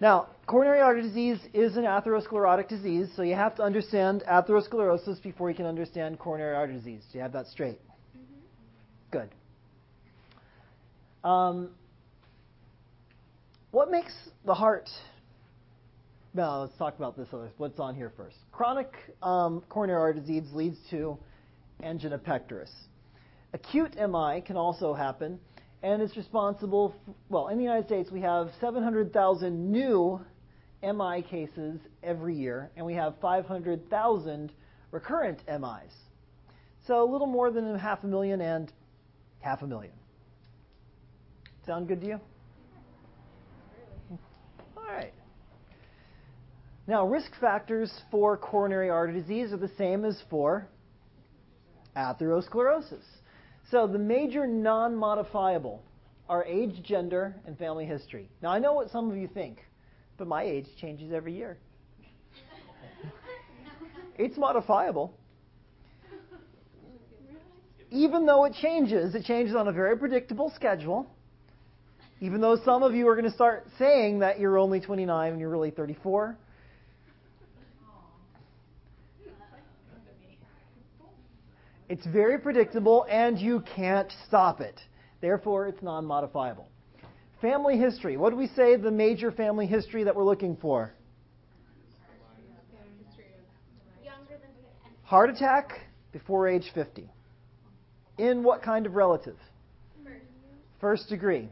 Now, coronary artery disease is an atherosclerotic disease, so you have to understand atherosclerosis before you can understand coronary artery disease. Do you have that straight? Mm-hmm. Good. Um, what makes the heart? Now, let's talk about this. Other, what's on here first? Chronic um, coronary artery disease leads to angina pectoris. Acute MI can also happen and it's responsible. Well, in the United States, we have 700,000 new MI cases every year, and we have 500,000 recurrent MIs. So a little more than half a million and half a million. Sound good to you? All right. Now, risk factors for coronary artery disease are the same as for atherosclerosis. So the major non-modifiable are age, gender, and family history. Now I know what some of you think, but my age changes every year. it's modifiable. Even though it changes, it changes on a very predictable schedule. Even though some of you are going to start saying that you're only 29 and you're really 34. It's very predictable and you can't stop it. Therefore, it's non modifiable. Family history. What do we say the major family history that we're looking for? Heart attack before age 50. In what kind of relative? First degree.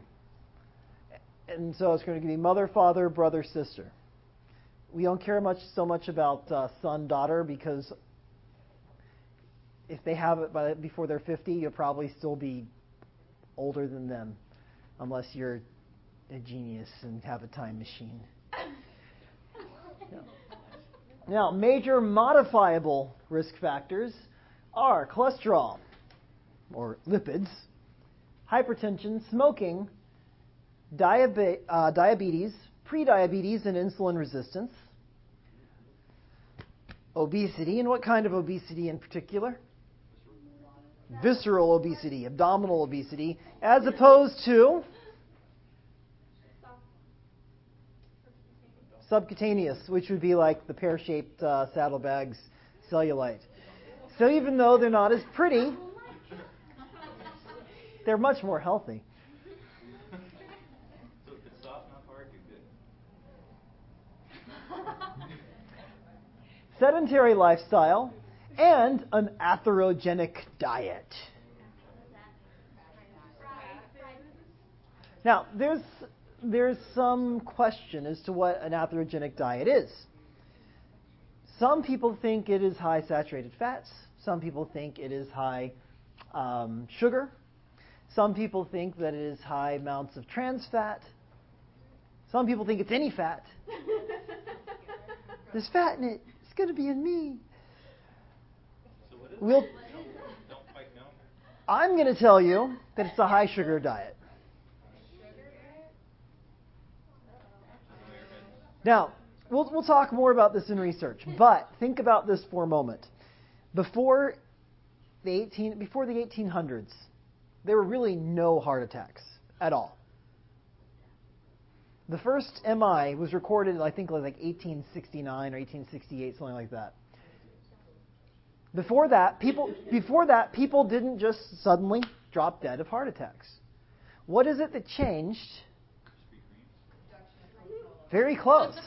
And so it's going to be mother, father, brother, sister. We don't care much so much about uh, son, daughter because if they have it by, before they're 50, you'll probably still be older than them, unless you're a genius and have a time machine. Now, major modifiable risk factors are cholesterol, or lipids, hypertension, smoking, diabe- uh, diabetes, prediabetes, and insulin resistance, obesity, and what kind of obesity in particular? Visceral obesity, abdominal obesity, as opposed to subcutaneous, which would be like the pear shaped uh, saddlebags cellulite. So even though they're not as pretty, they're much more healthy. Sedentary lifestyle and an atherogenic diet. Now, there's, there's some question as to what an atherogenic diet is. Some people think it is high saturated fats. Some people think it is high um, sugar. Some people think that it is high amounts of trans fat. Some people think it's any fat. There's fat in it. It's going to be in me we'll. I'm going to tell you that it's a high sugar diet. Now, we'll, we'll talk more about this in research, but think about this for a moment. Before the 18, before the 1800s, there were really no heart attacks at all. The first MI was recorded, I think, like 1869 or 1868, something like that. Before that, people before that people didn't just suddenly drop dead of heart attacks. What is it that changed? Very close.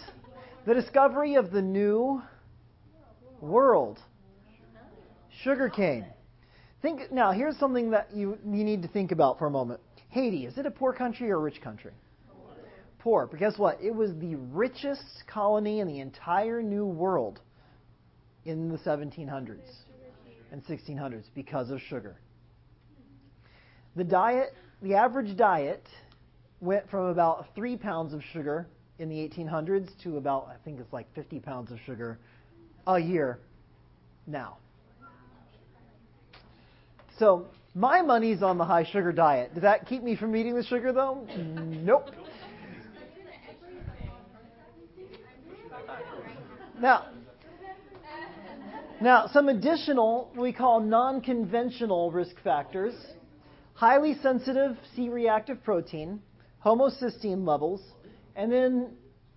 The discovery of the new world. Sugarcane. Think now, here's something that you, you need to think about for a moment. Haiti, is it a poor country or a rich country? Poor. But guess what? It was the richest colony in the entire new world in the 1700s and 1600s because of sugar. The diet, the average diet, went from about three pounds of sugar in the 1800s to about, I think it's like 50 pounds of sugar a year now. So my money's on the high sugar diet. Did that keep me from eating the sugar though? Nope. Now, now, some additional, we call non conventional risk factors highly sensitive C reactive protein, homocysteine levels, and then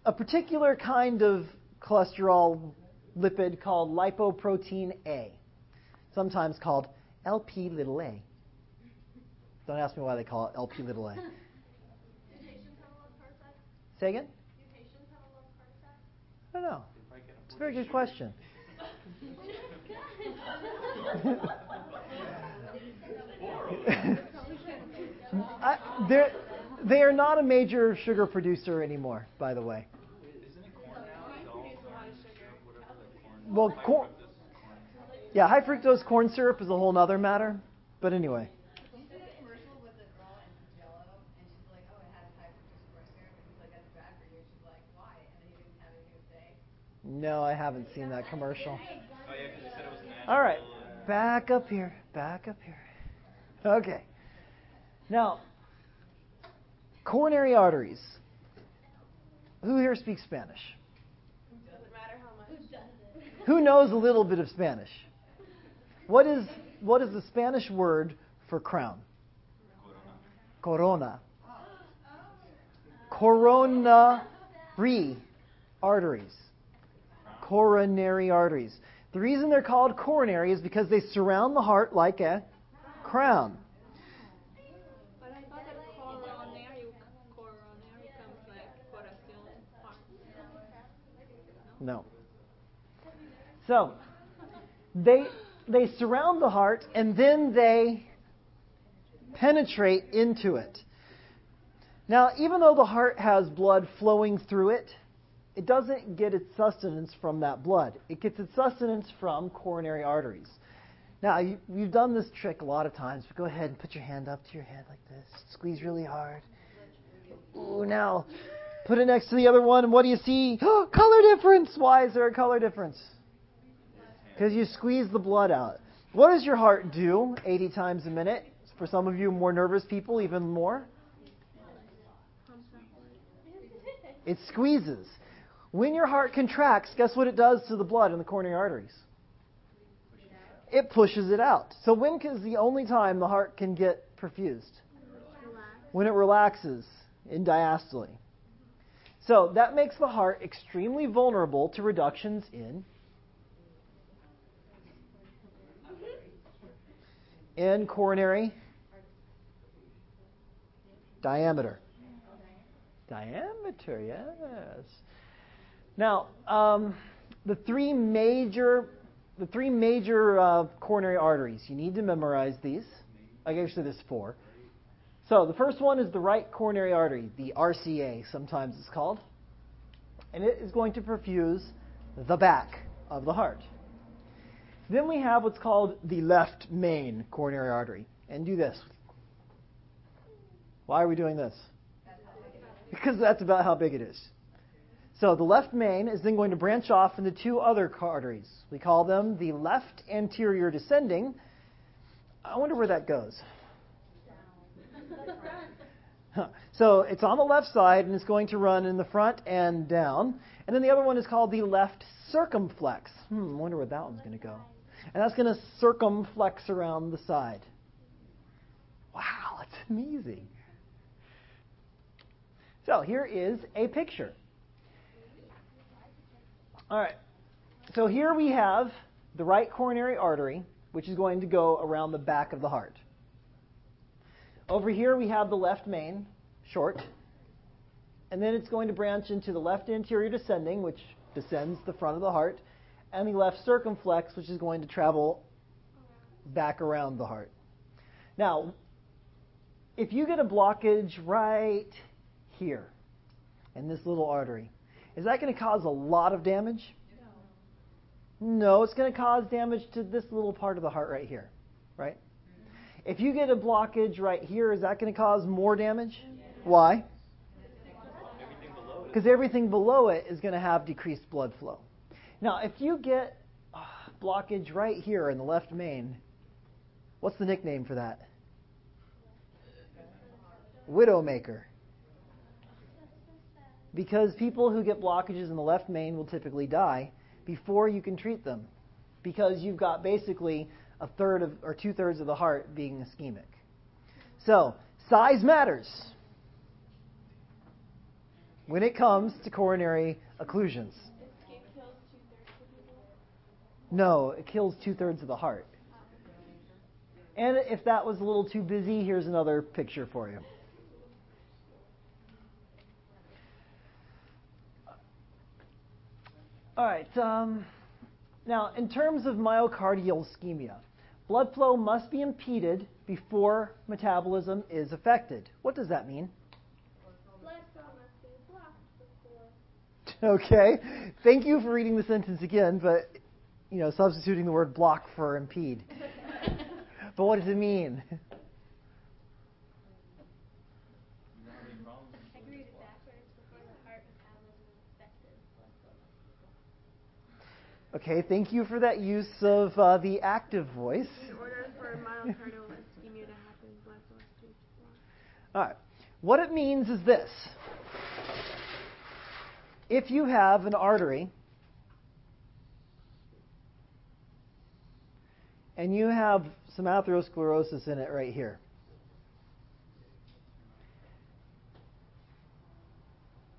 a particular kind of cholesterol lipid called lipoprotein A, sometimes called LP little a. Don't ask me why they call it LP little a. Say again? I don't know. It's a very good question. I, they are not a major sugar producer anymore, by the way. Well, corn. Yeah, high fructose corn syrup is a whole other matter. But anyway, You see the commercial with the girl in Jello, and she's like, "Oh, it has high fructose corn syrup," and he's like, "That's bad for you." And she's like, "Why?" And then he didn't have anything to say. No, I haven't seen that commercial. Oh yeah, 'cause you said it was natural. All right, back up here, back up here. Okay. Now, coronary arteries. Who here speaks Spanish? Doesn't matter how much. Who knows a little bit of Spanish? What is what is the Spanish word for crown? Corona. Corona. Coronary arteries. Coronary arteries. The reason they're called coronary is because they surround the heart like a crown. No. So, they they surround the heart and then they penetrate into it. Now, even though the heart has blood flowing through it, it doesn't get its sustenance from that blood. It gets its sustenance from coronary arteries. Now, you, you've done this trick a lot of times, but go ahead and put your hand up to your head like this. Squeeze really hard. Ooh, now put it next to the other one, and what do you see? color difference. Why is there a color difference? Because you squeeze the blood out. What does your heart do 80 times a minute? For some of you more nervous people, even more. It squeezes. When your heart contracts, guess what it does to the blood in the coronary arteries? It pushes it out. So when is the only time the heart can get perfused? When it relaxes in diastole. So that makes the heart extremely vulnerable to reductions in in coronary diameter. Diameter, yes. Now, um, the three major, the three major uh, coronary arteries. You need to memorize these. Like actually, there's four. So the first one is the right coronary artery, the RCA, sometimes it's called, and it is going to perfuse the back of the heart. Then we have what's called the left main coronary artery, and do this. Why are we doing this? Because that's about how big it is. So the left main is then going to branch off into two other arteries. We call them the left anterior descending. I wonder where that goes. So it's on the left side and it's going to run in the front and down. And then the other one is called the left circumflex. Hmm, I wonder where that one's going to go. And that's going to circumflex around the side. Wow, that's amazing. So here is a picture. All right. So here we have the right coronary artery, which is going to go around the back of the heart. Over here we have the left main, short. And then it's going to branch into the left anterior descending, which descends the front of the heart, and the left circumflex, which is going to travel back around the heart. Now, if you get a blockage right here in this little artery, is that going to cause a lot of damage? No, it's going to cause damage to this little part of the heart right here, right? If you get a blockage right here, is that going to cause more damage? Why? Everything below it. Because everything below it is going to have decreased blood flow. Now, if you get uh, blockage right here in the left main, what's the nickname for that? Widowmaker. Because people who get blockages in the left main will typically die before you can treat them. Because you've got basically a third of, or two thirds of the heart being ischemic. So, size matters. when it comes to coronary occlusions. No, it kills two thirds of the heart. And if that was a little too busy, here's another picture for you. All right. Um, now, in terms of myocardial ischemia, blood flow must be impeded before metabolism is affected. What does that mean? Blood flow must be blocked before. Okay. Thank you for reading the sentence again, but you know, substituting the word block for impede. but what does it mean? I can read it backwards before the heart metabolism is affected. Blood flow must be blocked. Okay, thank you for that use of uh, the active voice. In order for myocardial ischemia to happen, blood flow has to be blocked. All right. What it means is this. If you have an artery and you have some atherosclerosis in it right here,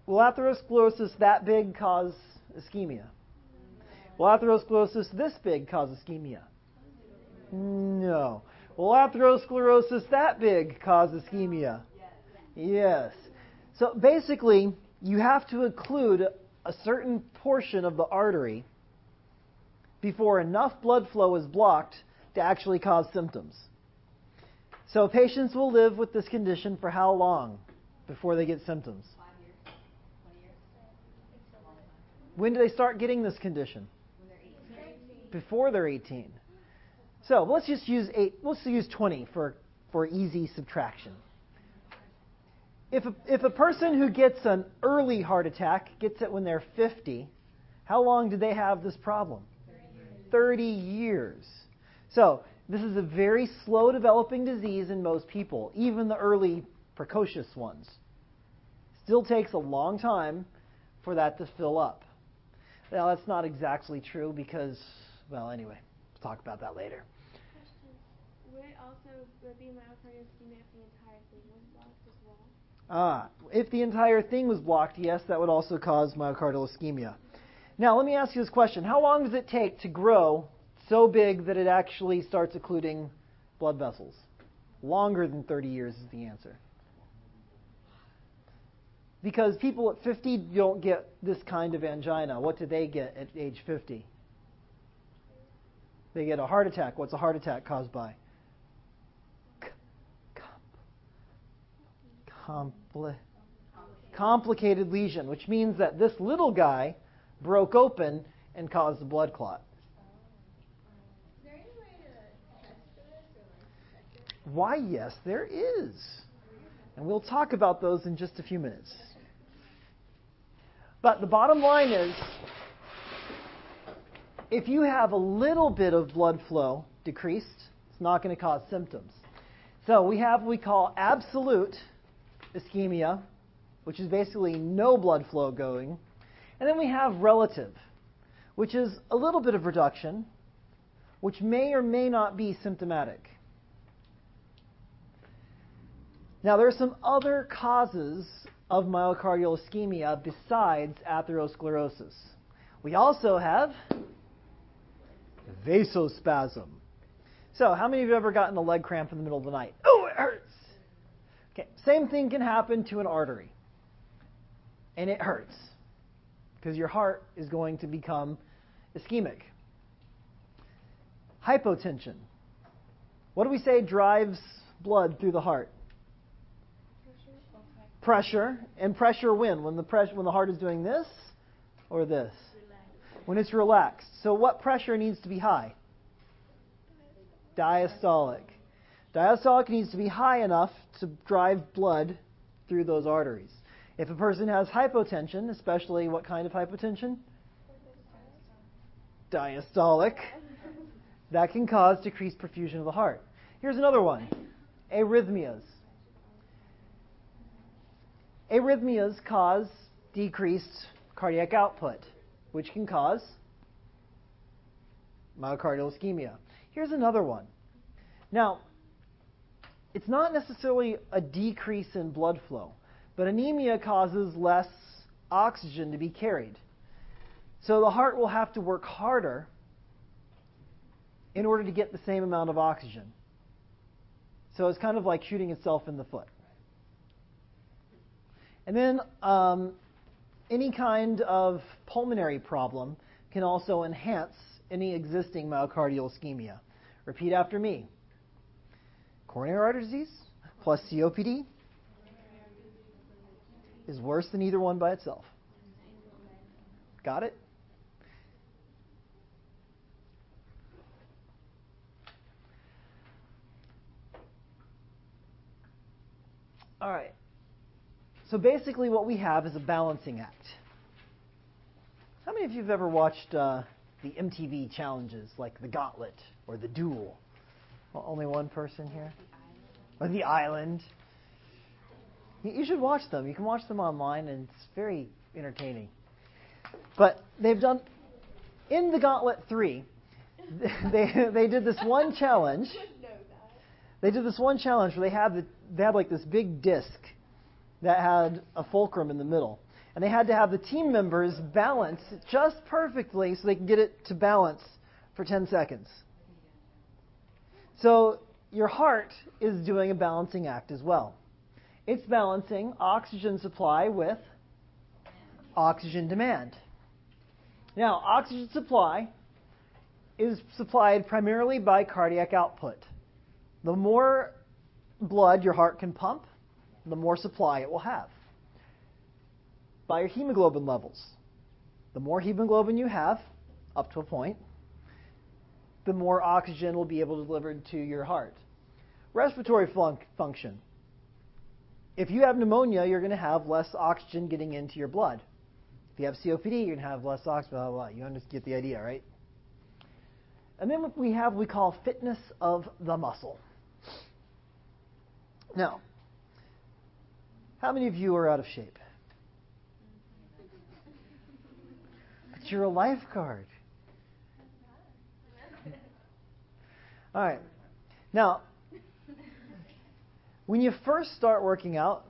will atherosclerosis that big cause ischemia? Will atherosclerosis this big cause ischemia? No. Well, atherosclerosis that big cause ischemia? Yes. So basically, you have to occlude a certain portion of the artery before enough blood flow is blocked to actually cause symptoms. So patients will live with this condition for how long before they get symptoms? Five years, twenty years, When do they start getting this condition? Before they're 18. So let's just use eight. Let's use 20 for for easy subtraction. If a, if a person who gets an early heart attack gets it when they're 50, how long do they have this problem? 30 years. So this is a very slow developing disease in most people, even the early precocious ones. Still takes a long time for that to fill up. Now that's not exactly true because, well, anyway, we'll talk about that later. Question. Would it also would be myocardial ischemia if the entire thing was blocked as well? Ah, if the entire thing was blocked, yes, that would also cause myocardial ischemia. Now, let me ask you this question. How long does it take to grow so big that it actually starts occluding blood vessels? Longer than 30 years is the answer. Because people at 50 don't get this kind of angina. What do they get at age 50? They get a heart attack. What's a heart attack caused by? Compli- complicated lesion, which means that this little guy broke open and caused a blood clot. Why, yes, there is. And we'll talk about those in just a few minutes. But the bottom line is if you have a little bit of blood flow decreased, it's not going to cause symptoms. So we have what we call absolute ischemia, which is basically no blood flow going. And then we have relative, which is a little bit of reduction, which may or may not be symptomatic. Now, there are some other causes of myocardial ischemia besides atherosclerosis. We also have vasospasm. So, how many of you have ever gotten a leg cramp in the middle of the night? Oh, it hurts. Okay, same thing can happen to an artery. And it hurts because your heart is going to become ischemic. Hypotension. What do we say drives blood through the heart? Pressure. pressure. And pressure when? When the pressure when the heart is doing this or this? When it's relaxed. So what pressure needs to be high? Diastolic. Diastolic needs to be high enough to drive blood through those arteries. If a person has hypotension, especially what kind of hypotension? Diastolic. That can cause decreased perfusion of the heart. Here's another one arrhythmias. Arrhythmias cause decreased cardiac output, which can cause myocardial ischemia. Here's another one. Now, it's not necessarily a decrease in blood flow, but anemia causes less oxygen to be carried. So the heart will have to work harder in order to get the same amount of oxygen. So it's kind of like shooting itself in the foot. And then um, any kind of pulmonary problem can also enhance any existing myocardial ischemia. Repeat after me. Coronary artery disease plus COPD is worse than either one by itself. Got it? All right. So basically, what we have is a balancing act. How many of you have ever watched uh, the MTV challenges like The Gauntlet or The Duel? Well, only one person here? Or The Island? You, you should watch them. You can watch them online, and it's very entertaining. But they've done, in The Gauntlet 3, they, they did this one challenge. They did this one challenge where they had, the, they had like this big disc that had a fulcrum in the middle. And they had to have the team members balance just perfectly so they could get it to balance for 10 seconds. So your heart is doing a balancing act as well. It's balancing oxygen supply with oxygen demand. Now, oxygen supply is supplied primarily by cardiac output. The more blood your heart can pump, the more supply it will have. By your hemoglobin levels. The more hemoglobin you have, up to a point, the more oxygen will be able to deliver to your heart. Respiratory fun- function. If you have pneumonia, you're going to have less oxygen getting into your blood. If you have COPD, you're going to have less oxygen, blah, blah, blah. You understand, get the idea, right? And then we have we call fitness of the muscle. Now, how many of you are out of shape? But you're a lifeguard. All right. Now, when you first start working out,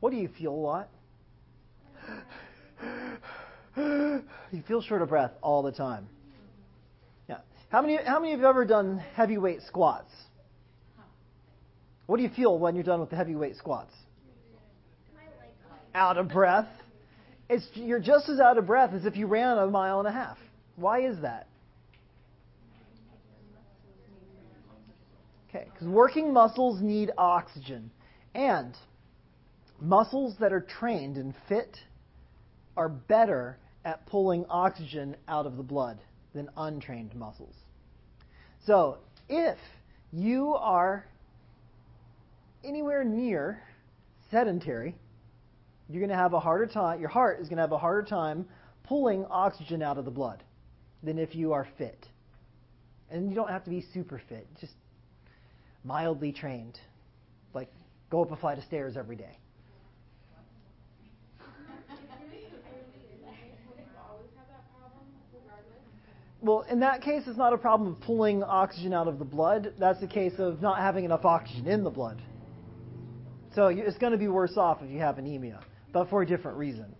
what do you feel a lot? You feel short of breath all the time. Yeah. How many how many of you have ever done heavyweight squats? What do you feel when you're done with the heavyweight squats? Out of breath. It's, you're just as out of breath as if you ran a mile and a half. Why is that? Okay, because working muscles need oxygen. And muscles that are trained and fit are better at pulling oxygen out of the blood than untrained muscles. So, if you are anywhere near sedentary, you're going to have a harder time, your heart is going to have a harder time pulling oxygen out of the blood than if you are fit. And you don't have to be super fit, just mildly trained. Like go up a flight of stairs every day. Well, in that case, it's not a problem of pulling oxygen out of the blood. That's a case of not having enough oxygen in the blood. So it's going to be worse off if you have anemia, but for a different reason.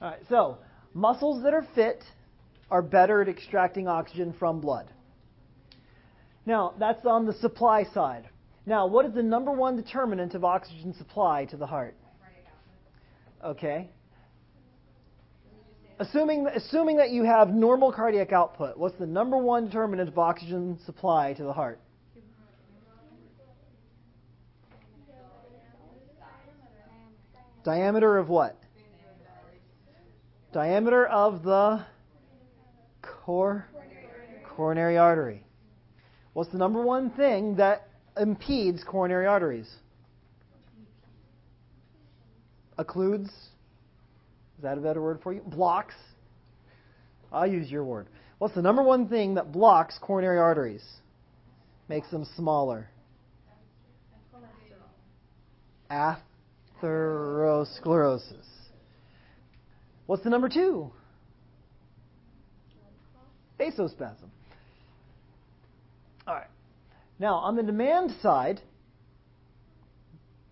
All right, so muscles that are fit are better at extracting oxygen from blood. Now, that's on the supply side. Now, what is the number one determinant of oxygen supply to the heart? Okay. Assuming, assuming that you have normal cardiac output, what's the number one determinant of oxygen supply to the heart? Diameter of what? Diameter of the core coronary artery. What's the number one thing that impedes coronary arteries? Occludes. Is that a better word for you? Blocks. I'll use your word. What's the number one thing that blocks coronary arteries? Makes them smaller. Atherosclerosis. What's the number two? Vasospasm. All right. Now, on the demand side,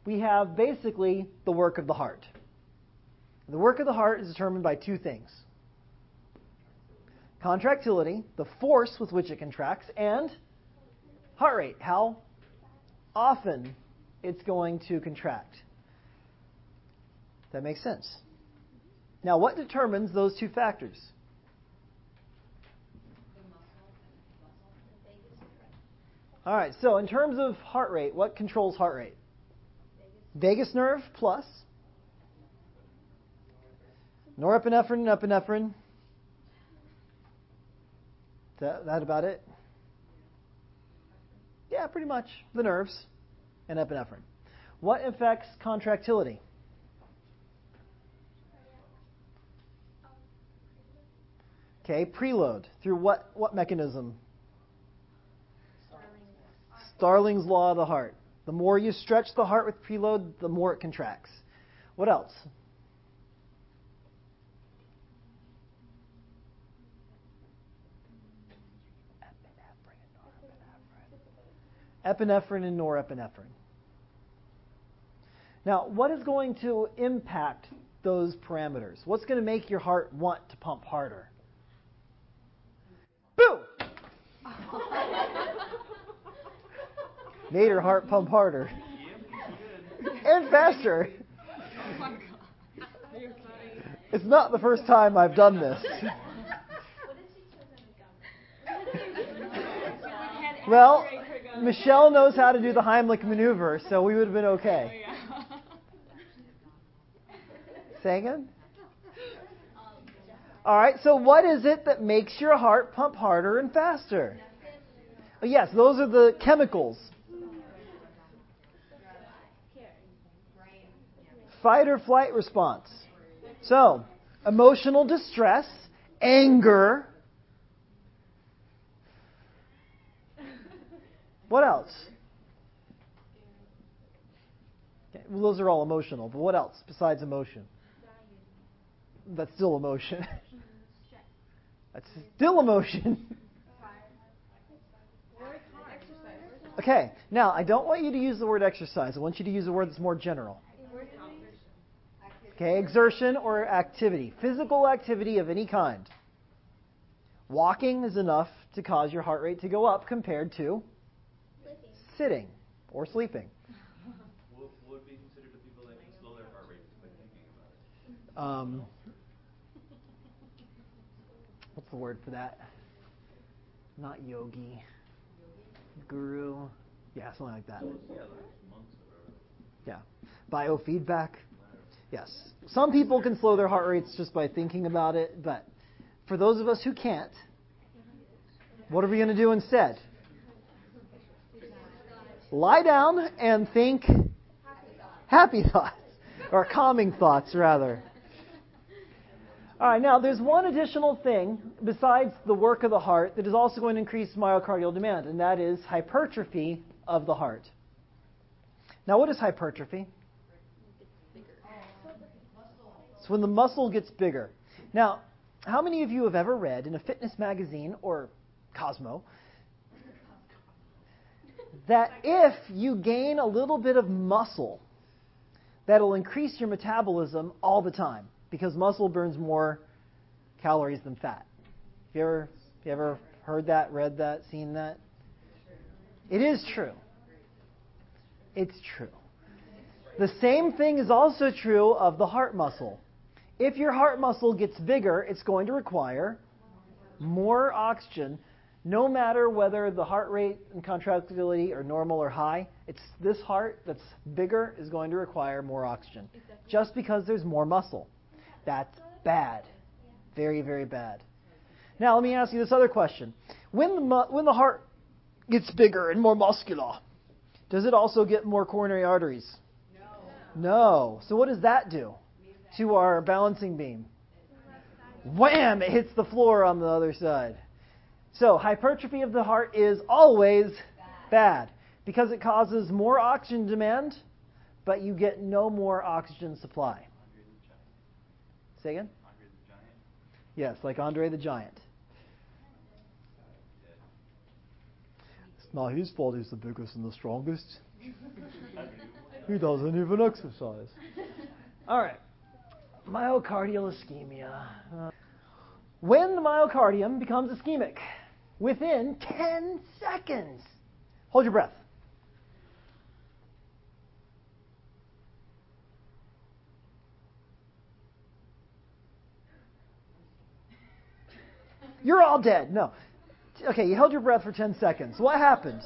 we have basically the work of the heart. The work of the heart is determined by two things contractility, the force with which it contracts, and heart rate, how often it's going to contract. That makes sense. Now, what determines those two factors? All right, so in terms of heart rate, what controls heart rate? Vagus nerve plus norepinephrine and epinephrine. That, that about it? Yeah, pretty much. The nerves and epinephrine. What affects contractility? Okay, preload. Through what, what mechanism? Starling's law of the heart. The more you stretch the heart with preload, the more it contracts. What else? Epinephrine and norepinephrine. Now, what is going to impact those parameters? What's going to make your heart want to pump harder? Boo! Made her heart pump harder. and faster. It's not the first time I've done this. well, Michelle knows how to do the Heimlich maneuver, so we would have been okay. Oh, Say again? All right, so what is it that makes your heart pump harder and faster? Oh, yes, those are the chemicals. Fight or flight response. So, emotional distress, anger. What else? Okay, well, those are all emotional, but what else besides emotion? That's still emotion. That's still emotion. okay, now I don't want you to use the word exercise. I want you to use a word that's more general. Okay, exertion or activity. Physical activity of any kind. Walking is enough to cause your heart rate to go up compared to sitting or sleeping. What would be considered the people that can slow their heart rate by thinking about it? Um, what's the word for that? Not yogi. Guru. Yeah, something like that. Yeah. Biofeedback. Yes. Some people can slow their heart rates just by thinking about it, but for those of us who can't, what are we going to do instead? Lie down and think happy thoughts, or calming thoughts, rather. All right, now there's one additional thing besides the work of the heart that is also going to increase myocardial demand, and that is hypertrophy of the heart. Now, what is hypertrophy? It's when the muscle gets bigger. Now, how many of you have ever read in a fitness magazine or Cosmo that if you gain a little bit of muscle, that'll increase your metabolism all the time because muscle burns more calories than fat. Have you ever, have you ever heard that, read that, seen that? It is true. It's true. The same thing is also true of the heart muscle. If your heart muscle gets bigger, it's going to require more oxygen, no matter whether the heart rate and contractility are normal or high. It's this heart that's bigger is going to require more oxygen, just because there's more muscle. That's bad, very very bad. Now let me ask you this other question: When the mu- when the heart gets bigger and more muscular, does it also get more coronary arteries? No. So what does that do to our balancing beam? Wham! It hits the floor on the other side. So hypertrophy of the heart is always bad because it causes more oxygen demand, but you get no more oxygen supply. Andre the Giant. Say again? Andre the Giant. Yes, like Andre the Giant. It's not his fault he's the biggest and the strongest. He doesn't even exercise. All right. Myocardial ischemia. Uh, when the myocardium becomes ischemic, within 10 seconds. Hold your breath. You're all dead. No. Okay, you held your breath for 10 seconds. What happened?